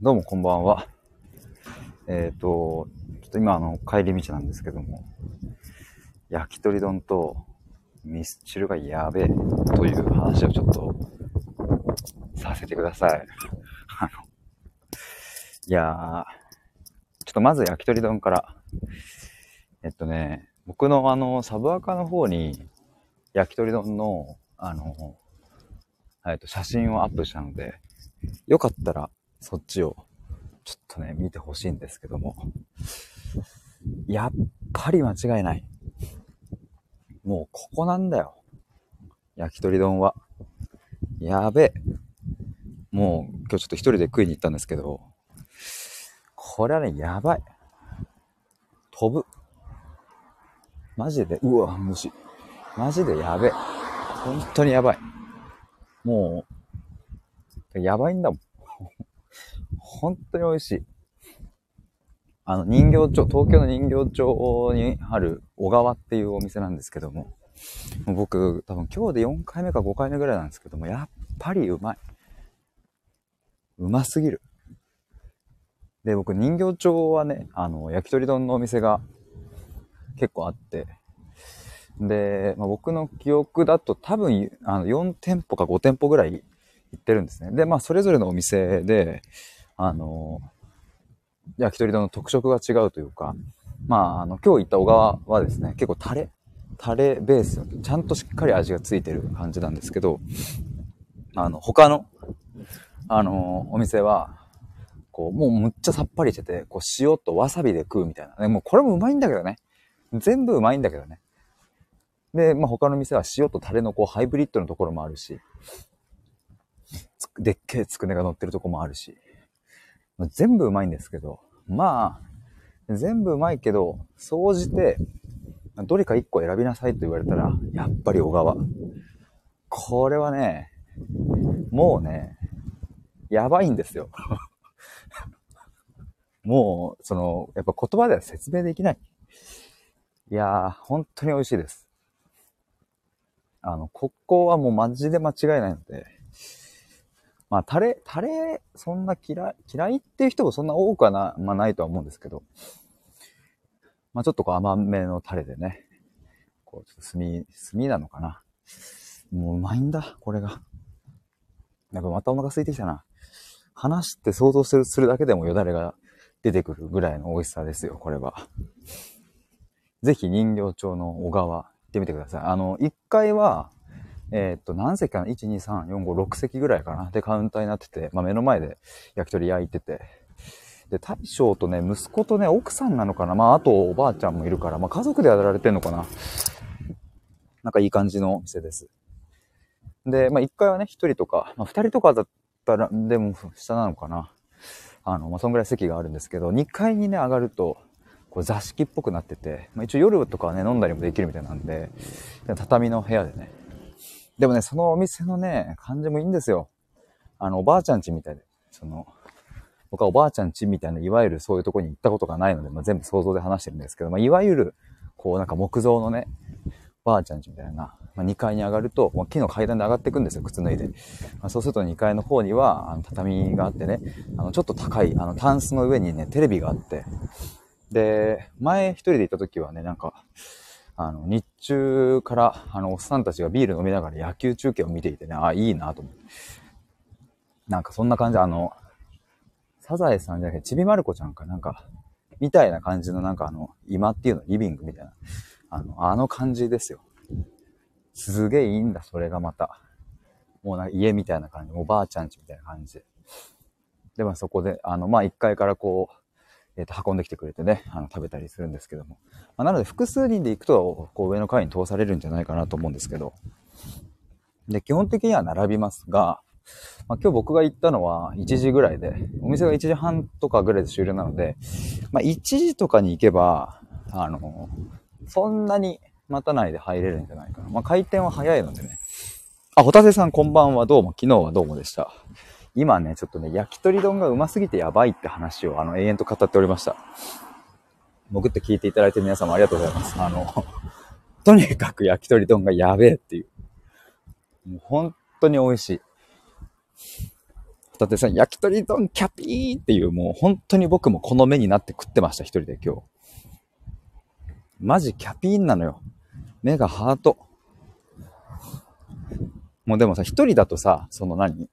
どうもこんばんは。えっ、と、ちょっと今あの帰り道なんですけども、焼き鳥丼とミスチルがやべえという話をちょっとさせてください。あの、いやー、ちょっとまず焼き鳥丼から。えっとね、僕のあのサブアカの方に焼き鳥丼のあの、えっと写真をアップしたので、よかったらそっちをちょっとね、見てほしいんですけども。やっぱり間違いない。もうここなんだよ。焼き鳥丼は。やべえ。もう今日ちょっと一人で食いに行ったんですけど、これはね、やばい。飛ぶ。マジで、うわ、虫。マジでやべえ。本当にやばい。もう、やばいんだもん。本当に美味しい。あの、人形町、東京の人形町にある小川っていうお店なんですけども、もう僕、多分今日で4回目か5回目ぐらいなんですけども、やっぱりうまい。うますぎる。で、僕、人形町はね、あの、焼き鳥丼のお店が結構あって、で、まあ、僕の記憶だと多分、あの、4店舗か5店舗ぐらい行ってるんですね。で、まあ、それぞれのお店で、あの、焼き鳥丼の特色が違うというか、まあ、あの、今日行った小川はですね、結構タレ、タレベース、ちゃんとしっかり味がついてる感じなんですけど、あの、他の、あの、お店は、こう、もうむっちゃさっぱりしてて、こう、塩とわさびで食うみたいな。ね、もうこれもうまいんだけどね。全部うまいんだけどね。で、まあ、他の店は塩とタレのこう、ハイブリッドのところもあるし、でっけえつくねが乗ってるとこもあるし、全部うまいんですけど、まあ、全部うまいけど、総じて、どれか一個選びなさいと言われたら、やっぱり小川。これはね、もうね、やばいんですよ。もう、その、やっぱ言葉では説明できない。いやー、本当に美味しいです。あの、ここはもうマジで間違いないので、まあ、タレ、タレ、そんな嫌い、嫌いっていう人もそんな多くはな、まあないとは思うんですけど、まあちょっとこう甘めのタレでね、こう、ちょっと炭、炭なのかな。もううまいんだ、これが。やっぱまたお腹空いてきたな。話して想像する、するだけでもよだれが出てくるぐらいの美味しさですよ、これは。ぜひ人形町の小川行ってみてください。あの、1階は、えー、っと、何席かな ?1、2、3、4、5、6席ぐらいかな。で、カウンターになってて、まあ、目の前で焼き鳥焼いてて、で、大将とね、息子とね、奥さんなのかな？まあ、あとおばあちゃんもいるから、まあ、家族でやられてんのかな？なんかいい感じの店です。で、まあ、1階はね、1人とか、まあ、2人とかだったら、でも下なのかな？あの、まあ、そんぐらい席があるんですけど、2階にね、上がると、こう座敷っぽくなってて、まあ、一応夜とかね、飲んだりもできるみたいなんで、畳の部屋でね、でもね、そのお店のね、感じもいいんですよ。あの、おばあちゃん家みたいで。その、僕はおばあちゃん家みたいな、いわゆるそういうとこに行ったことがないので、まあ、全部想像で話してるんですけど、まあ、いわゆる、こうなんか木造のね、ばあちゃん家みたいな、まあ、2階に上がると、まあ、木の階段で上がっていくんですよ、靴脱いで。まあ、そうすると2階の方には、あの畳があってね、あの、ちょっと高い、あの、タンスの上にね、テレビがあって、で、前一人で行った時はね、なんか、あの、日中から、あの、おっさんたちがビール飲みながら野球中継を見ていてね、あ、いいなと思って。なんかそんな感じ、あの、サザエさんじゃなくて、ちびまる子ちゃんかなんか、みたいな感じのなんかあの、今っていうの、リビングみたいな、あの、あの感じですよ。すげえいいんだ、それがまた。もうなんか家みたいな感じ、おばあちゃんちみたいな感じで。で、まあそこで、あの、まあ1階からこう、えっ、ー、と、運んできてくれてね、あの、食べたりするんですけども。まあ、なので、複数人で行くと、こう、上の階に通されるんじゃないかなと思うんですけど。で、基本的には並びますが、まあ、今日僕が行ったのは1時ぐらいで、お店が1時半とかぐらいで終了なので、まあ、1時とかに行けば、あの、そんなに待たないで入れるんじゃないかな。まあ、開店は早いのでね。あ、ホタテさんこんばんはどうも、昨日はどうもでした。今ね、ちょっとね、焼き鳥丼がうますぎてやばいって話を、あの、永遠と語っておりました。潜って聞いていただいて皆様ありがとうございます。あの、とにかく焼き鳥丼がやべえっていう。もう本当に美味しい。だってさ、焼き鳥丼キャピーっていうもう本当に僕もこの目になって食ってました、一人で今日。マジキャピーンなのよ。目がハート。もうでもさ、一人だとさ、その何？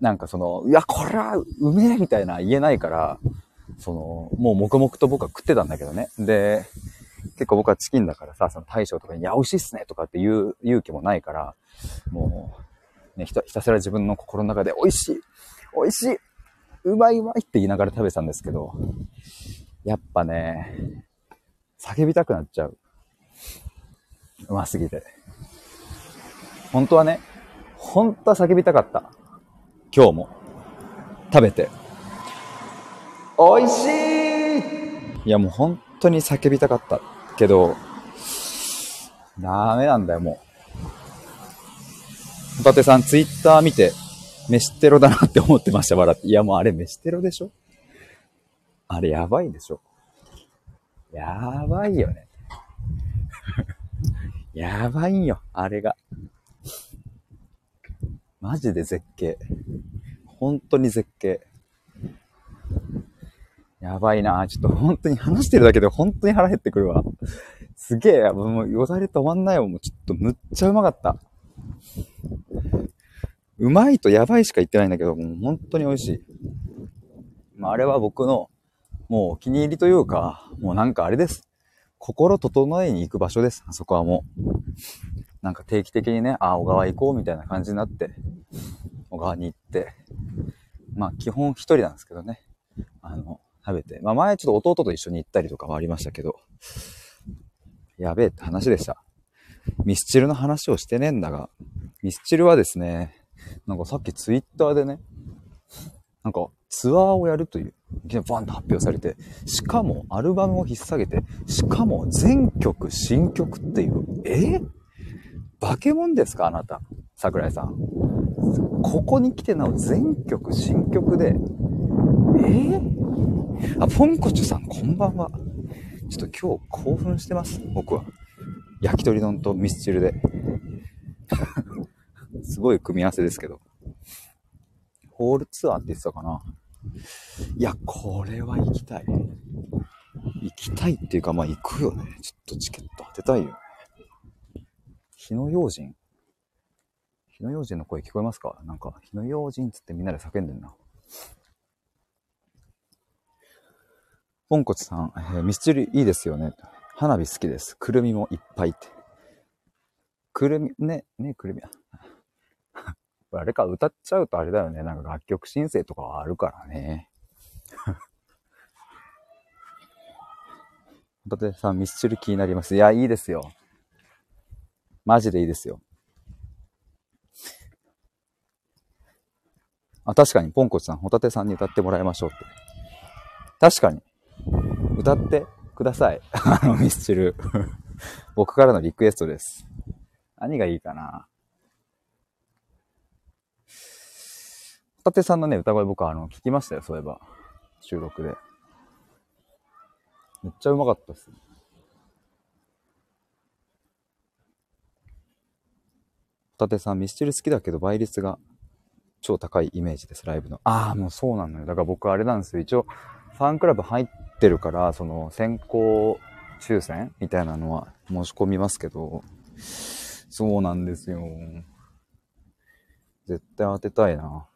なんかその、いや、これはうめえみたいな言えないから、その、もう黙々と僕は食ってたんだけどね。で、結構僕はチキンだからさ、その大将とかに、いや、美味しいっすねとかっていう勇気もないから、もう、ね、ひたすら自分の心の中で、美味しい美味しいうまいうまいって言いながら食べてたんですけど、やっぱね、叫びたくなっちゃう。うますぎて。本当はね、本当は叫びたかった。今日も。食べて。美味しいいやもう本当に叫びたかったけど、ダメなんだよ、もう。ホタテさん、ツイッター見て、飯テロだなって思ってました、笑って。いや、もうあれ飯テロでしょ？あれやばいでしょ？やばいよね。やばいんよ、あれが。マジで絶景。本当に絶景。やばいなちょっと本当に話してるだけで本当に腹減ってくるわ。すげえ、もうよだれ止まんないわ。もうちょっとむっちゃうまかった。うまいとやばいしか言ってないんだけど、もう本当に美味しい。まあ、あれは僕のもうお気に入りというか、もうなんかあれです。心整えに行く場所です。あそこはもう。なんか定期的にね、あ、小川行こうみたいな感じになって、小川に行って、まあ基本一人なんですけどね。あの、食べて。まあ前ちょっと弟と一緒に行ったりとかもありましたけど、やべえって話でした。ミスチルの話をしてねえんだが、ミスチルはですね、なんかさっきツイッターでね、なんかツアーをやるという、いきなりバンと発表されて、しかもアルバムを引っ提げて、しかも全曲新曲っていう、えー、化け物ですかあなた。桜井さん。ここに来てなお全曲新曲で、えー、あ、ポンコチュさん、こんばんは。ちょっと今日興奮してます、僕は。焼き鳥丼とミスチルで。すごい組み合わせですけど。ホールツアーって言ってたかないや、これは行きたい。行きたいっていうか、まあ行くよね。ちょっとチケット当てたいよね。日の用心日の用心の声聞こえますか？なんか、日の用心っつってみんなで叫んでんな。ポンコツさん、えー、ミスチルいいですよね。花火好きです。くるみもいっぱいって。くるみ、ね、ね、くるみ。あれか、歌っちゃうとあれだよね。なんか楽曲申請とかあるからね。ホタテさん、ミスチル気になります。いや、いいですよ。マジでいいですよ。あ、確かに、ポンコツさん、ホタテさんに歌ってもらいましょうって。確かに。歌ってください。あの、ミスチル。僕からのリクエストです。何がいいかなホタテさんのね、歌声僕はあの、聞きましたよ、そういえば。収録で。めっちゃうまかったっす。ねホタテさん、ミスチル好きだけど倍率が超高いイメージです、ライブの。ああ、もうそうなのよ。だから僕あれなんですよ。一応、ファンクラブ入ってるから、その先行抽選みたいなのは申し込みますけど、そうなんですよ。絶対当てたいな。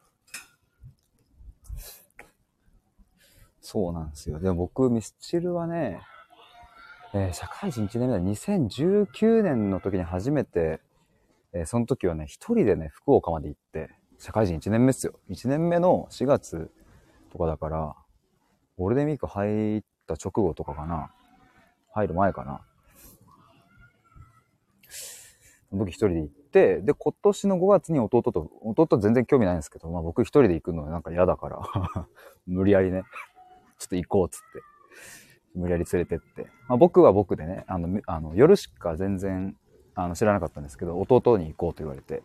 そうなんですよ。でも僕、ミスチルはね、えー、社会人1年目だ、2019年の時に初めて、え、その時はね、一人でね、福岡まで行って、社会人1年目っすよ。1年目の4月とかだから、ゴールデンウィーク入った直後とかかな。入る前かな。その時一人で行って、で、今年の5月に弟と、弟全然興味ないんですけど、まあ僕一人で行くのなんか嫌だから 無理やりね、ちょっと行こうっつって、無理やり連れてって。まあ僕は僕でね、あの、あの夜しか全然、あの、知らなかったんですけど、弟に行こうと言われて、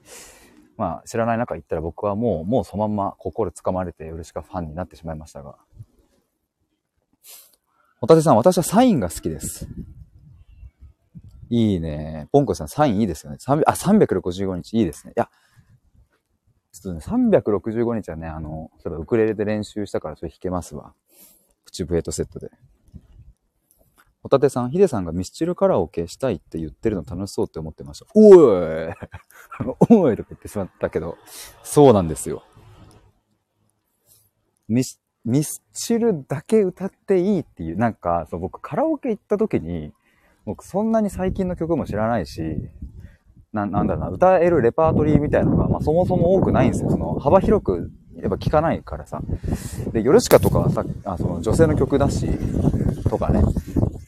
まあ知らない中行ったら僕はもう、もうそのまんま心掴まれて夜しかファンになってしまいましたが、ホタテさん、私はサインが好きです。いいね。ポンコさん、サインいいですよね。あ、365日いいですね。いや、ちょっとね、365日はね、あの、例えばウクレレで練習したからそれ弾けますわ。口笛とセットで。ホタテさん、ヒデさんがミスチルカラオケしたいって言ってるの楽しそうって思ってました。おい おいとか言ってしまったけど、そうなんですよ。ミス、ミスチルだけ歌っていいっていう、なんか、そう僕カラオケ行った時に、僕そんなに最近の曲も知らないし、ななんだろうな、歌えるレパートリーみたいなのが、まあそもそも多くないんですよ。その幅広くやっぱ聞かないからさ。で、ヨルシカとかはさ、あその女性の曲だし、とかね、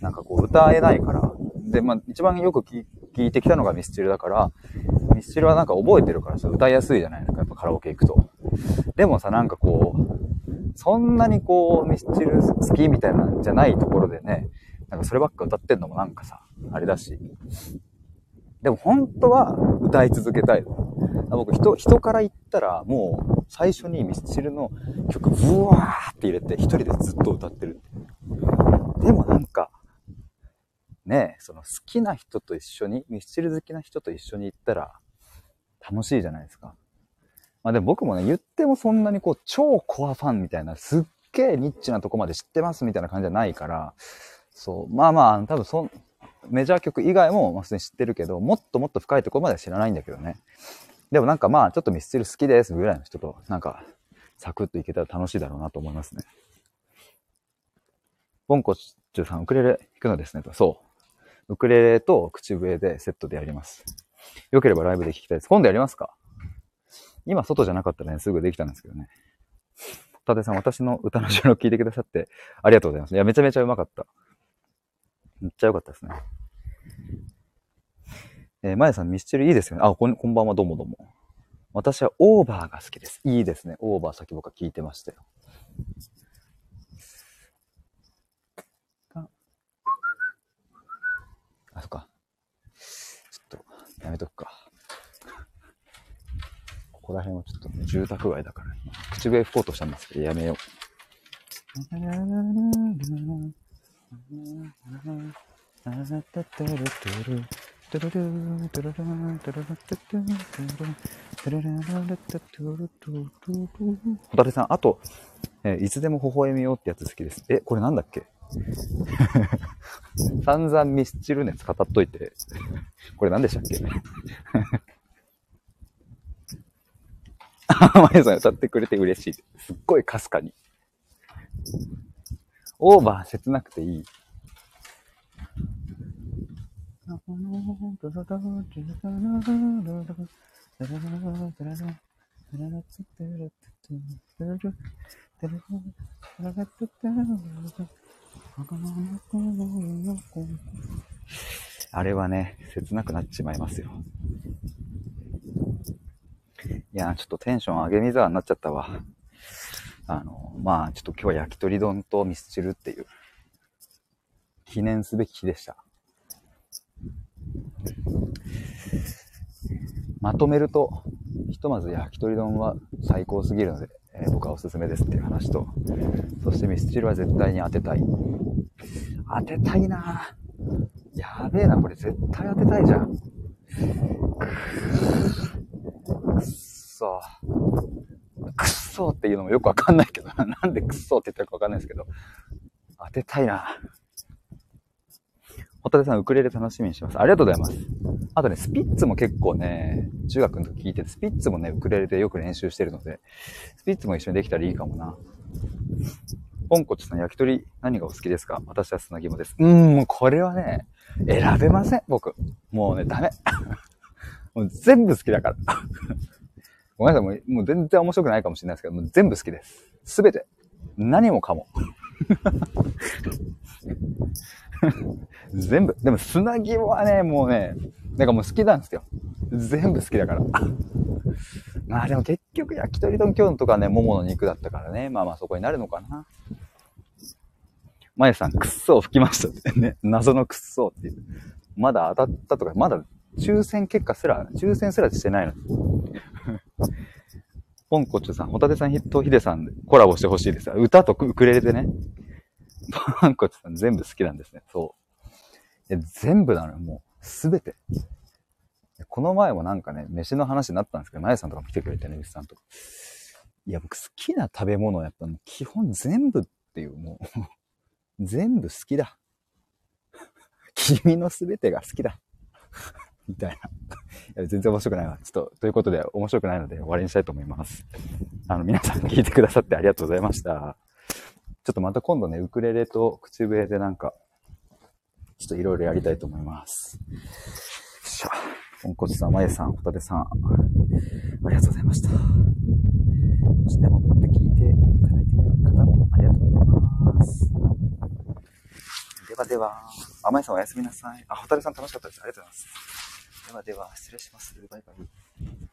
なんかこう歌えないから。で、まあ一番よく聞いてきたのがミスチルだから、ミスチルはなんか覚えてるからさ、歌いやすいじゃない？ですか、やっぱカラオケ行くと。でもさ、なんかこう、そんなにこう、ミスチル好きみたいなんじゃないところでね、なんかそればっか歌ってんのもなんかさ、あれだし。でも本当は歌い続けたい。僕人、人から言ったらもう最初にミスチルの曲ブワーって入れて一人でずっと歌ってる。でもなんか、ねその好きな人と一緒に、ミスチル好きな人と一緒に行ったら楽しいじゃないですか。まあでも僕もね、言ってもそんなにこう超コアファンみたいな、すっげえニッチなとこまで知ってますみたいな感じじゃないから、そう、まあまあ、多分そん、メジャー曲以外も、まあ、普通に知ってるけど、もっともっと深いところまでは知らないんだけどね。でもなんかまあ、ちょっとミスチル好きですぐらいの人と、なんか、サクッといけたら楽しいだろうなと思いますね。ボンコチュさん、ウクレレ弾くのですねと。そう。ウクレレと口笛でセットでやります。よければライブで聴きたいです。今度やりますか？今外じゃなかったらね、すぐできたんですけどね。立てさん、私の歌の収録聞いてくださってありがとうございます。いや、めちゃめちゃうまかった。めっちゃ良かったですね。えー、まやさん、ミスチルいいですよね。あ、こんこんばんは、どうもどうも。私はオーバーが好きです。いいですね。オーバー先僕は聞いてましたよ。そっか？ちょっと、やめとくか。ここら辺はちょっと、ね、住宅街だから、口笛吹こうとしたんですけど、やめよう。ホタテさん、あと、え、いつでも微笑みようってやつ好きです。え、これなんだっけ？散々ミスチル熱語っといて、これ何でしたっけ？マヤさん歌ってくれて嬉しい。すっごいかすかに。オーバー切なくていい。あれはね、切なくなっちまいますよ。いや、ちょっとテンション上げ水沢になっちゃったわ。あの、まあ、ちょっと今日は焼き鳥丼とミスチルっていう、記念すべき日でした。まとめると、ひとまず焼き鳥丼は最高すぎるので、えー、僕はおすすめですっていう話と、そしてミスチルは絶対に当てたい。当てたいなやべえな、これ絶対当てたいじゃん。くっそ。くっそっていうのもよくわかんないけど、なんでくっそって言ったかわかんないですけど、当てたいなホタテさん、ウクレレ楽しみにします。ありがとうございます。あとね、スピッツも結構ね、中学の時聞いてて、スピッツもね、ウクレレでよく練習してるので、スピッツも一緒にできたらいいかもな。ポンコチさん、焼き鳥何がお好きですか？私は砂肝です。うーん、もうこれはね、選べません、僕。もうね、ダメ。もう全部好きだから。ごめんなさい、もうもう全然面白くないかもしれないですけど、もう全部好きです。すべて。何もかも。全部。でも砂肝はね、もうね、なんかもう好きなんですよ。全部好きだから。まあでも結局焼き鳥丼今日のとかね、ももの肉だったからね。まあまあそこになるのかな。まゆさん、くっそを吹きましたってね。謎のくっそっていう。まだ当たったとか、まだ抽選結果すら、抽選すらしてないの。ポンコチュさん、ホタテさんとヒデさんコラボしてほしいです。歌とウクレレでね。ポンコチュさん全部好きなんですね。そう。全部なのよ、もう。すべて。この前もなんかね、飯の話になったんですけど、まやさんとかも来てくれてね、牛さんとか。いや、僕好きな食べ物はやっぱ基本全部っていう、もう 全部好きだ。君の全てが好きだ。みたいな。いや、全然面白くないわ。ちょっと、ということで面白くないので終わりにしたいと思います。あの、皆さん聞いてくださってありがとうございました。ちょっとまた今度ね、ウクレレと口笛でなんか、ちょっといろいろやりたいと思います。よっしゃ。ポンコツさん、まゆさん、ホタテさん、ありがとうございました。そして、もって聞いていただいている方もありがとうございます。ではでは、あまやさんおやすみなさい。あ、ホタテさん楽しかったです。ありがとうございます。ではでは、失礼します。バイバイ。